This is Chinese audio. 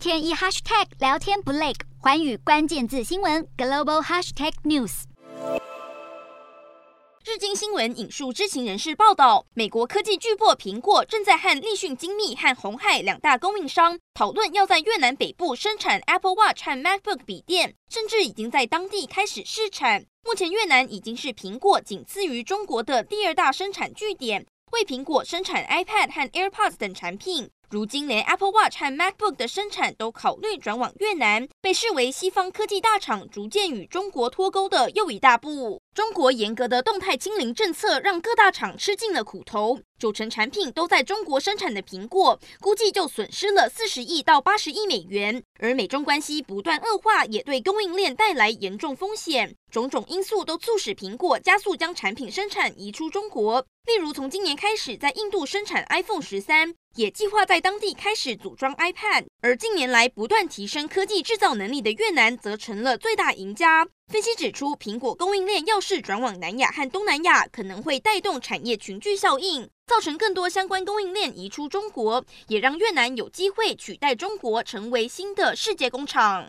天一 hashtag 聊天不累，寰宇关键字新闻 global hashtag news。日经新闻引述知情人士报道，美国科技巨擘苹果正在和立讯精密和鸿海两大供应商讨论，要在越南北部生产 Apple Watch 和 MacBook 笔电，甚至已经在当地开始试产。目前，越南已经是苹果仅次于中国的第二大生产据点。为苹果生产 iPad 和 AirPods 等产品，如今连 Apple Watch 和 MacBook 的生产都考虑转往越南，被视为西方科技大厂逐渐与中国脱钩的又一大步。中国严格的动态清零政策让各大厂吃尽了苦头，九成产品都在中国生产的苹果，估计就损失了四十亿到八十亿美元。而美中关系不断恶化，也对供应链带来严重风险。种种因素都促使苹果加速将产品生产移出中国。例如，从今年开始在印度生产 iPhone 十三，也计划在当地开始组装 iPad。而近年来不断提升科技制造能力的越南，则成了最大赢家。分析指出，苹果供应链要是转往南亚和东南亚，可能会带动产业群聚效应，造成更多相关供应链移出中国，也让越南有机会取代中国成为新的世界工厂。